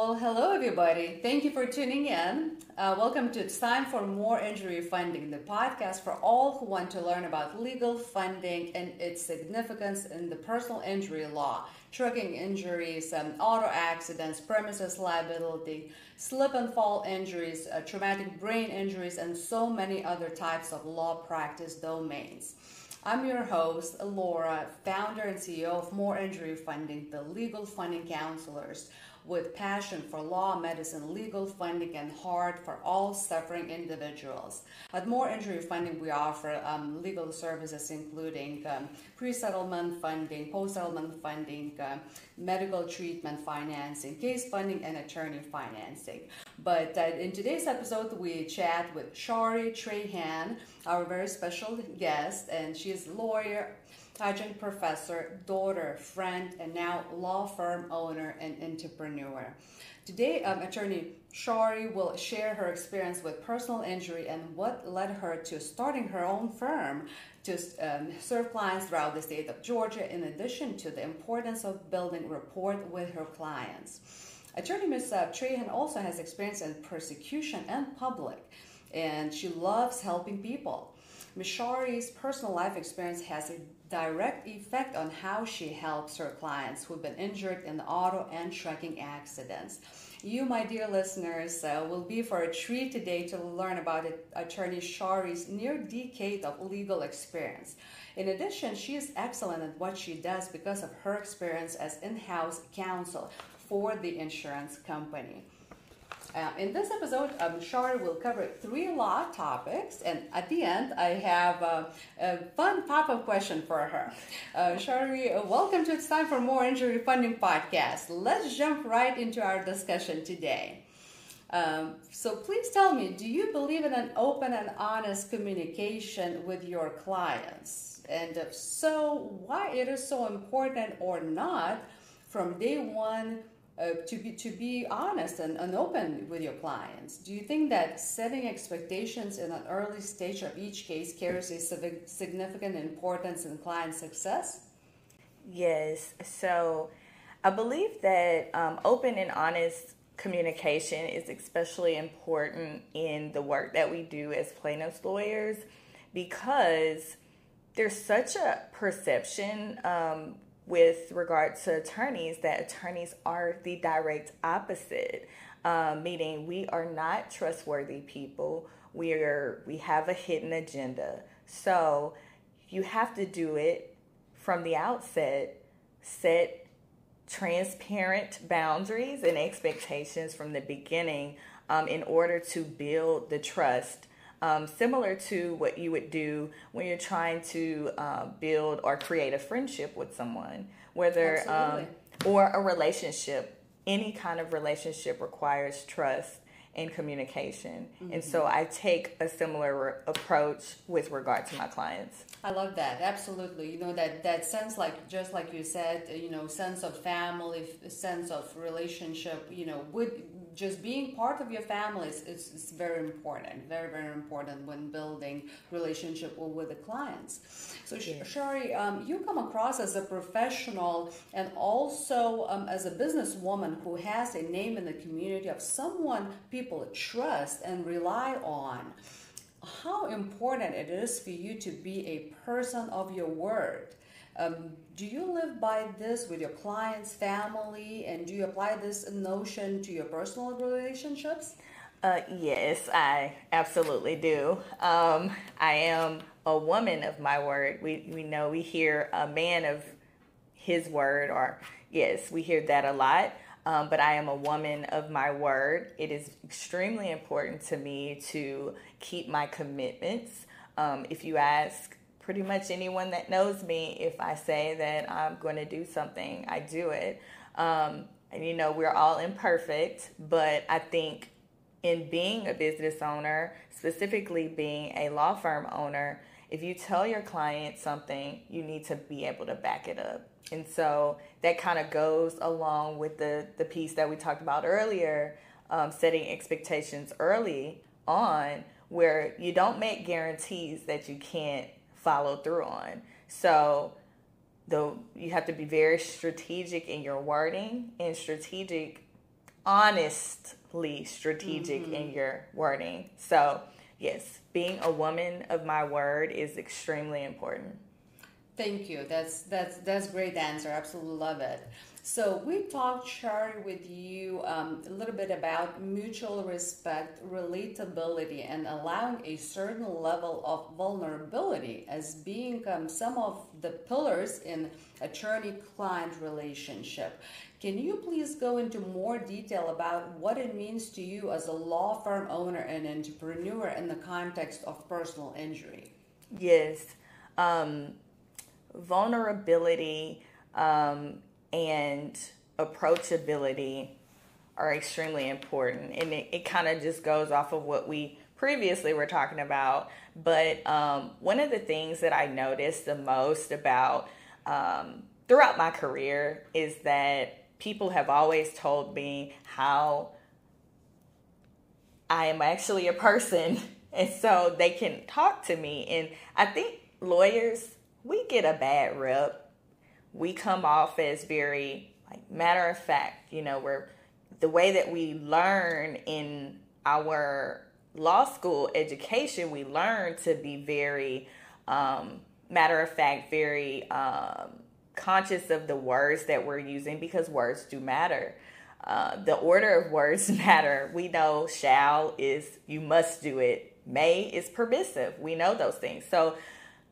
Well, hello everybody. Thank you for tuning in. Uh, welcome to It's Time for Moore Injury Funding, the podcast for all who want to learn about legal funding and its significance in the personal injury law, trucking injuries, um, auto accidents, premises liability, slip and fall injuries, uh, traumatic brain injuries, and so many other types of law practice domains. I'm your host, Laura, founder and CEO of Moore Injury Funding, the legal funding counselors with passion for law, medicine, legal funding, and heart for all suffering individuals. At Moore Injury Funding, we offer um, legal services including um, pre settlement funding, post settlement funding, uh, medical treatment financing, case funding, and attorney financing. But uh, in today's episode, we chat with Shari Trahan, our very special guest, and she is lawyer adjunct professor, daughter, friend, and now law firm owner and entrepreneur. Today, um, attorney Shari will share her experience with personal injury and what led her to starting her own firm to um, serve clients throughout the state of Georgia, in addition to the importance of building rapport with her clients. Attorney Ms. Uh, Trahan also has experience in prosecution and public, and she loves helping people. Ms. Shari's personal life experience has a direct effect on how she helps her clients who've been injured in auto and trucking accidents. You, my dear listeners, uh, will be for a treat today to learn about it, attorney Shari's near decade of legal experience. In addition, she is excellent at what she does because of her experience as in house counsel for the insurance company. Uh, in this episode, um, Shari will cover three law topics, and at the end, I have uh, a fun pop-up question for her. Uh, Shari, welcome to It's Time for Moore Injury Funding podcast. Let's jump right into our discussion today. Um, so please tell me, do you believe in an open and honest communication with your clients? And if so, why it is so important or not from day one uh, to be to be honest and, and open with your clients. Do you think that setting expectations in an early stage of each case carries a significant importance in client success? Yes. So I believe that um, open and honest communication is especially important in the work that we do as plaintiffs lawyers because there's such a perception um, with regard to attorneys that attorneys are the direct opposite, um, meaning we are not trustworthy people. We are we have a hidden agenda. So you have to do it from the outset. Set transparent boundaries and expectations from the beginning um, in order to build the trust um, similar to what you would do when you're trying to uh, build or create a friendship with someone, whether um, or a relationship. Any kind of relationship requires trust and communication, mm-hmm. and so I take a similar re- approach with regard to my clients. I love that. Absolutely. You know that that sense, like just like you said, you know, sense of family, sense of relationship. You know, with just being part of your family is, is, is, very important, very, very important when building relationship with the clients. So, yeah. Shari, um, you come across as a professional and also um, as a businesswoman who has a name in the community of someone people trust and rely on. How important it is for you to be a person of your word um, do you live by this with your clients, family, and do you apply this notion to your personal relationships? Uh, yes, I absolutely do. Um, I am a woman of my word. We we know we hear a man of his word, or yes, we hear that a lot. Um, but I am a woman of my word. It is extremely important to me to keep my commitments. Um, if you ask pretty much anyone that knows me, if I say that I'm going to do something, I do it. Um, and you know, we're all imperfect, but I think in being a business owner, specifically being a law firm owner, if you tell your client something, you need to be able to back it up. And so that kind of goes along with the, the piece that we talked about earlier, um, setting expectations early on, where you don't make guarantees that you can't follow through on. So though you have to be very strategic in your wording and strategic honestly strategic mm-hmm. in your wording. So, yes, being a woman of my word is extremely important. Thank you. That's that's that's great answer. Absolutely love it. So we talked, shared with you um, a little bit about mutual respect, relatability, and allowing a certain level of vulnerability as being um, some of the pillars in attorney-client relationship. Can you please go into more detail about what it means to you as a law firm owner and entrepreneur in the context of personal injury? Yes. Um, vulnerability um, and approachability are extremely important. And it, it kind of just goes off of what we previously were talking about. But um, one of the things that I noticed the most about um, throughout my career is that people have always told me how I am actually a person. And so they can talk to me. And I think lawyers, we get a bad rep. We come off as very like matter of fact, you know, we're the way that we learn in our law school education, we learn to be very um, matter of fact, very um, conscious of the words that we're using because words do matter. Uh, the order of words matter. We know shall is you must do it, may is permissive. We know those things. So,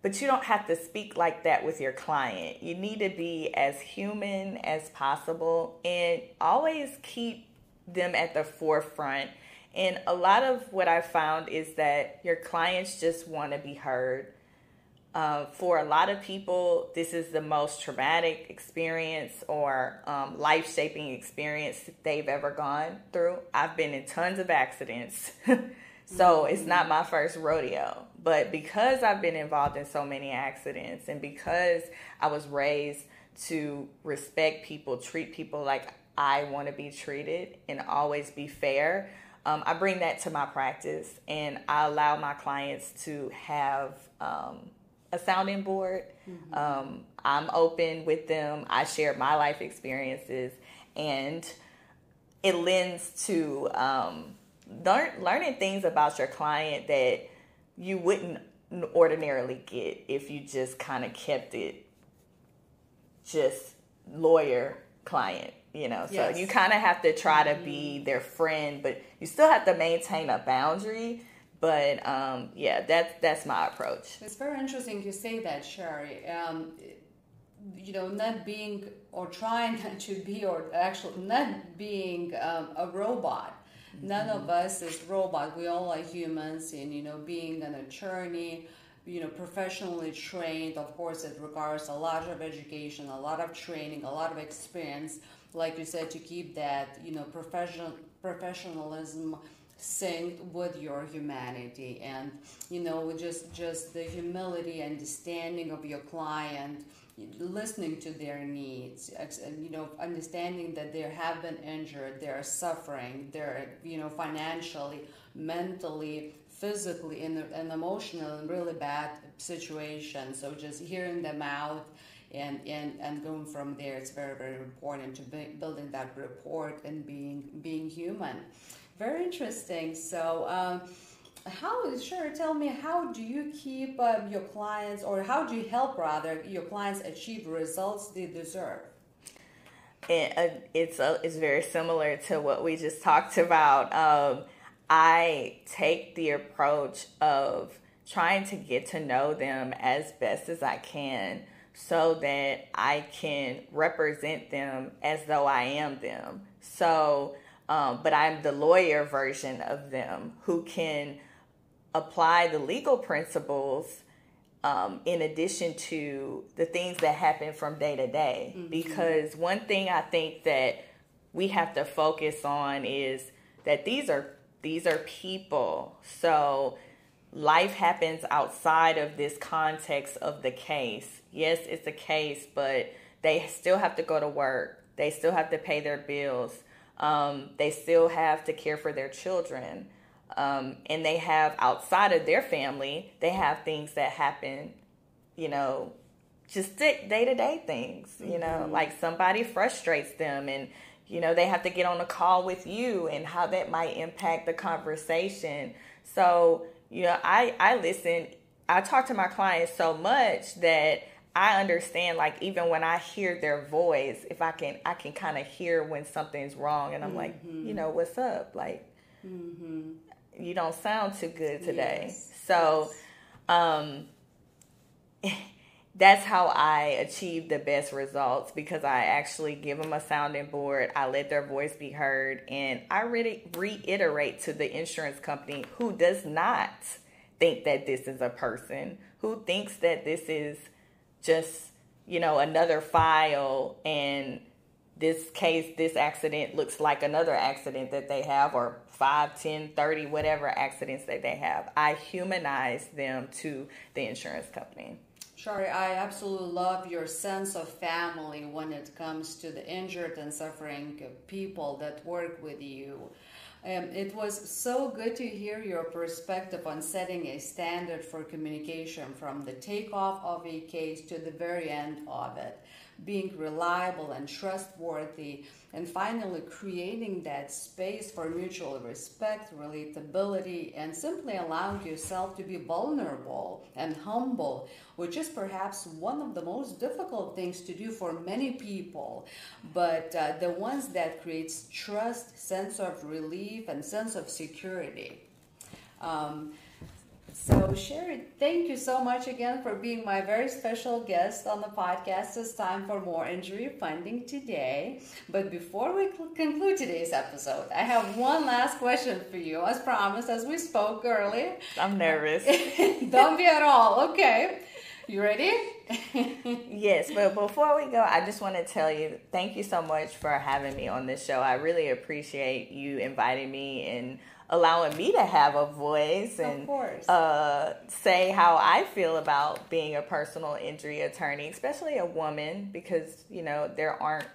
but you don't have to speak like that with your client. You need to be as human as possible and always keep them at the forefront. And a lot of what I found is that your clients just want to be heard. Uh, for a lot of people, this is the most traumatic experience or um, life shaping experience they've ever gone through. I've been in tons of accidents, so it's not my first rodeo. But because I've been involved in so many accidents and because I was raised to respect people, treat people like I want to be treated, and always be fair, um, I bring that to my practice and I allow my clients to have. Um, a sounding board. Mm-hmm. Um, I'm open with them. I share my life experiences, and it lends to um, learn, learning things about your client that you wouldn't ordinarily get if you just kind of kept it just lawyer client you know yes. so you kind of have to try to be mm-hmm. their friend but you still have to maintain a boundary but um, yeah, that's that's my approach. It's very interesting you say that, Shari. Um, you know, not being or trying not to be, or actually not being um, a robot. None mm-hmm. of us is robot. We all are humans, and you know, being an attorney, you know, professionally trained. Of course, it requires a lot of education, a lot of training, a lot of experience. Like you said, to keep that, you know, professional professionalism synced with your humanity and you know just just the humility understanding of your client listening to their needs you know understanding that they have been injured they're suffering they're you know financially mentally physically and, and emotional really bad situation so just hearing them out and, and, and going from there it's very very important to be, building that rapport and being being human very interesting. So, um, how sure tell me how do you keep uh, your clients or how do you help rather your clients achieve results they deserve? It, uh, it's a, it's very similar to what we just talked about. Um, I take the approach of trying to get to know them as best as I can so that I can represent them as though I am them. So um, but I'm the lawyer version of them who can apply the legal principles um, in addition to the things that happen from day to day. Mm-hmm. Because one thing I think that we have to focus on is that these are these are people. So life happens outside of this context of the case. Yes, it's a case, but they still have to go to work. They still have to pay their bills. Um, they still have to care for their children. Um, and they have outside of their family, they have things that happen, you know, just day to day things, you know, mm-hmm. like somebody frustrates them and you know, they have to get on a call with you and how that might impact the conversation. So, you know, I, I listen, I talk to my clients so much that I understand like even when I hear their voice, if I can I can kind of hear when something's wrong and I'm mm-hmm. like, you know, what's up? Like mm-hmm. You don't sound too good today. Yes. So um that's how I achieve the best results because I actually give them a sounding board. I let their voice be heard, and I really reiterate to the insurance company who does not think that this is a person, who thinks that this is just, you know, another file and this case, this accident looks like another accident that they have, or 5, 10, 30, whatever accidents that they have. I humanize them to the insurance company. Shari, I absolutely love your sense of family when it comes to the injured and suffering people that work with you. Um, it was so good to hear your perspective on setting a standard for communication from the takeoff of a case to the very end of it being reliable and trustworthy, and finally creating that space for mutual respect, relatability, and simply allowing yourself to be vulnerable and humble, which is perhaps one of the most difficult things to do for many people, but uh, the ones that creates trust, sense of relief, and sense of security. Um, so, Shari, thank you so much again for being my very special guest on the podcast. It's time for Moore Injury Funding today. But before we conclude today's episode, I have one last question for you, as promised, as we spoke earlier. I'm nervous. Don't be at all. Okay. You ready? yes, but before we go, I just want to tell you thank you so much for having me on this show. I really appreciate you inviting me and allowing me to have a voice and uh, say how I feel about being a personal injury attorney, especially a woman, because you know there aren't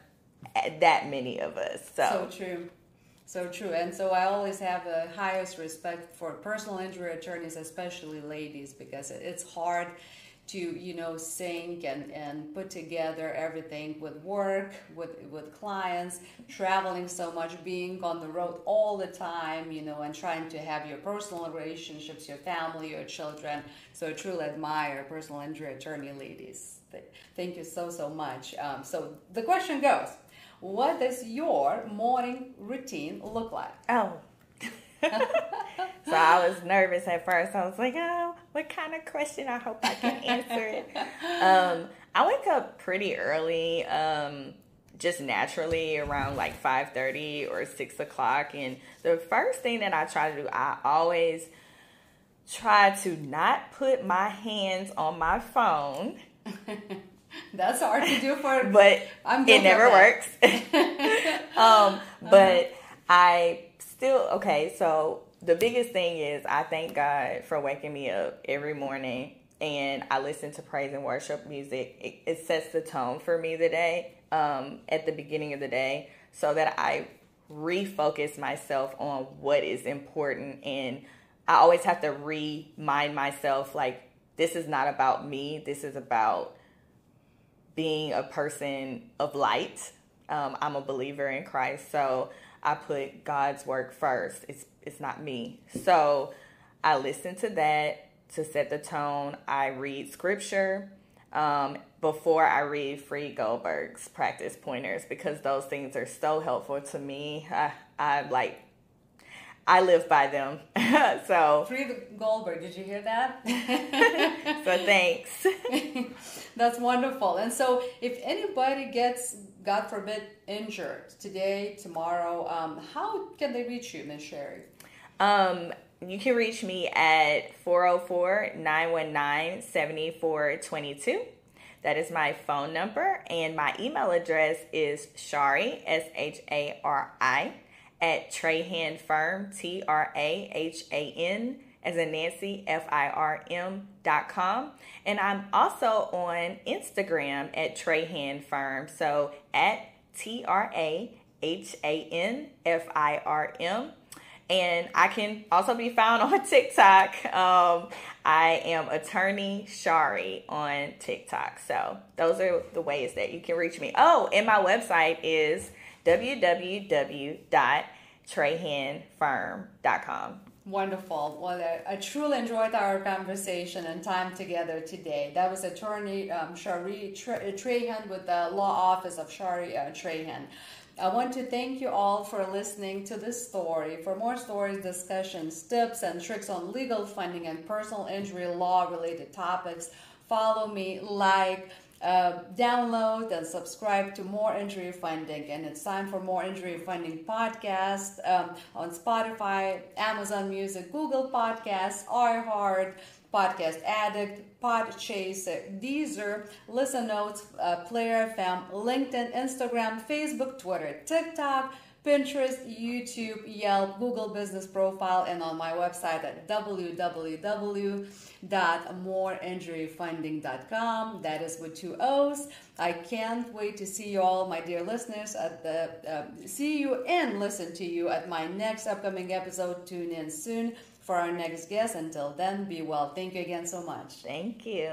that many of us. So, so true. So true. And so I always have the highest respect for personal injury attorneys, especially ladies, because it's hard to you know sync and, and put together everything with work with with clients traveling so much being on the road all the time you know and trying to have your personal relationships your family your children. So I truly admire personal injury attorney ladies. Thank you so so much. Um, so the question goes what does your morning routine look like? Oh so I was nervous at first. I was like, oh, what kind of question? I hope I can answer it. Um, I wake up pretty early, um, just naturally around like 5.30 or 6 o'clock. And the first thing that I try to do, I always try to not put my hands on my phone. That's hard to do for, but it never works. um, but uh-huh. I still okay. So the biggest thing is I thank God for waking me up every morning and I listen to praise and worship music. It, it sets the tone for me the day um, at the beginning of the day so that I refocus myself on what is important. And I always have to remind myself like, this is not about me, this is about being a person of light. Um, I'm a believer in Christ. So I put God's work first. It's it's not me. So I listen to that to set the tone. I read scripture um, before I read Fried Goldberg's practice pointers because those things are so helpful to me. I, I like I live by them. so Free Goldberg, did you hear that? so thanks. That's wonderful. And so if anybody gets, God forbid, injured today, tomorrow, um, how can they reach you, Ms. Shari? Um, you can reach me at 404 919 7422. That is my phone number, and my email address is Shari, S H A R I, at Trahan Firm, T R A H A N, as in Nancy, F I R M dot com. And I'm also on Instagram at Trahan Firm, so at T R A H A N F I R M. And I can also be found on TikTok. Um, I am attorney Shari on TikTok. So those are the ways that you can reach me. Oh, and my website is www.trahanfirm.com. Wonderful. Well, I, I, truly enjoyed our conversation and time together today. That was attorney um, Shari Trahan with the Law Office of Shari uh, Trahan. I want to thank you all for listening to this story. For more stories, discussions, tips, and tricks on legal funding and personal injury law related topics, follow me, like, uh, download and subscribe to Moore Injury Funding. And it's time for Moore Injury Funding podcast um, on Spotify, Amazon Music, Google Podcasts, iHeart, Podcast Addict, Podchaser, Deezer, Listen Notes, uh, Player FM, LinkedIn, Instagram, Facebook, Twitter, TikTok, Pinterest, YouTube, Yelp, Google Business Profile, and on my website at www.mooreinjuryfunding.com. That is with two O's. I can't wait to see you all, my dear listeners, at the uh, see you and listen to you at my next upcoming episode. Tune in soon for our next guest. Until then, be well. Thank you again so much. Thank you.